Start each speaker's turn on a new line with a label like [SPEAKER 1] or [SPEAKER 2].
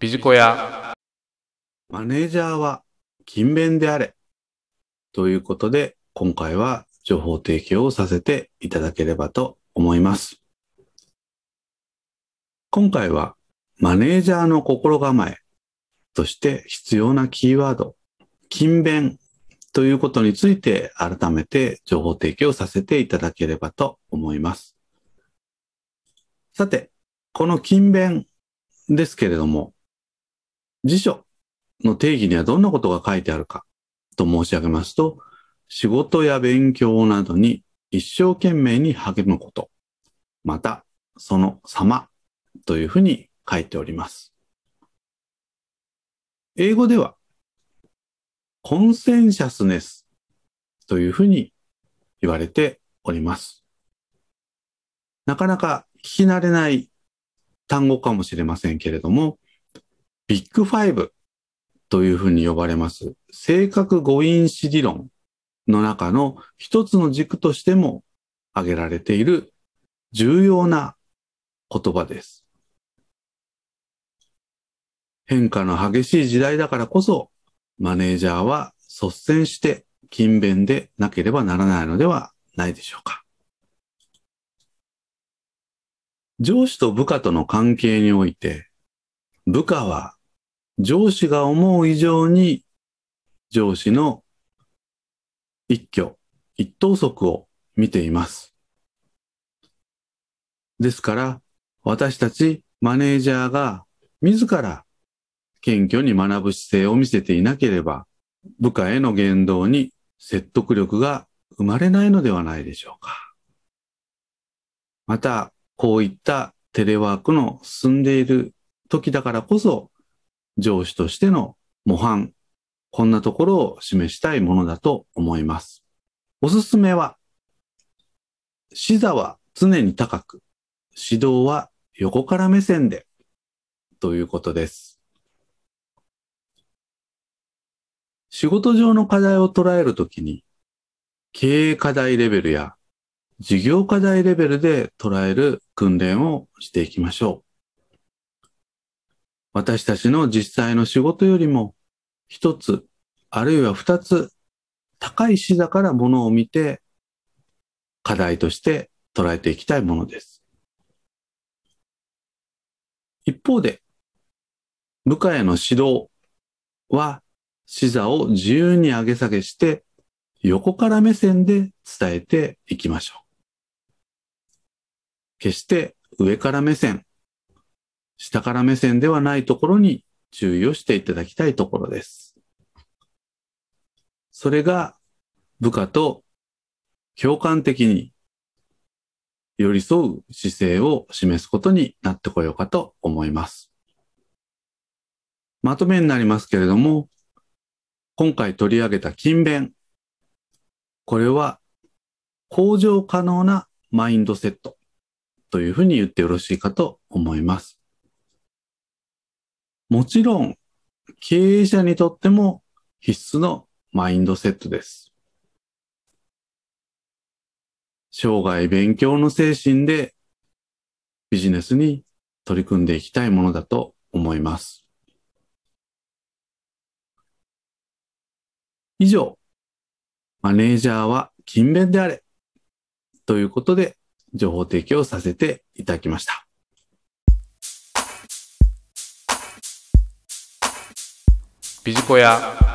[SPEAKER 1] ビジコヤ。
[SPEAKER 2] マネージャーは勤勉であれ。ということで、今回は情報提供をさせていただければと思います。今回はマネージャーの心構えとして必要なキーワード、勤勉ということについて改めて情報提供させていただければと思います。さて、この勤勉ですけれども、辞書の定義にはどんなことが書いてあるかと申し上げますと、仕事や勉強などに一生懸命に励むこと、またその様というふうに書いております。英語では、コンセンシャスネスというふうに言われております。なかなか聞き慣れない単語かもしれませんけれども、ビッグファイブというふうに呼ばれます性格誤因子理論の中の一つの軸としても挙げられている重要な言葉です。変化の激しい時代だからこそ、マネージャーは率先して勤勉でなければならないのではないでしょうか。上司と部下との関係において、部下は上司が思う以上に上司の一挙一投足を見ています。ですから、私たちマネージャーが自ら謙虚に学ぶ姿勢を見せていなければ、部下への言動に説得力が生まれないのではないでしょうか。また、こういったテレワークの進んでいる時だからこそ、上司としての模範、こんなところを示したいものだと思います。おすすめは、視座は常に高く、指導は横から目線で、ということです。仕事上の課題を捉えるときに、経営課題レベルや事業課題レベルで捉える訓練をしていきましょう。私たちの実際の仕事よりも一つ、あるいは二つ高い視座からものを見て課題として捉えていきたいものです。一方で、部下への指導は視座を自由に上げ下げして横から目線で伝えていきましょう。決して上から目線、下から目線ではないところに注意をしていただきたいところです。それが部下と共感的に寄り添う姿勢を示すことになってこようかと思います。まとめになりますけれども、今回取り上げた勤勉。これは向上可能なマインドセットというふうに言ってよろしいかと思います。もちろん経営者にとっても必須のマインドセットです。生涯勉強の精神でビジネスに取り組んでいきたいものだと思います。以上、マネージャーは勤勉であれということで情報提供させていただきました。
[SPEAKER 1] ビジコヤ。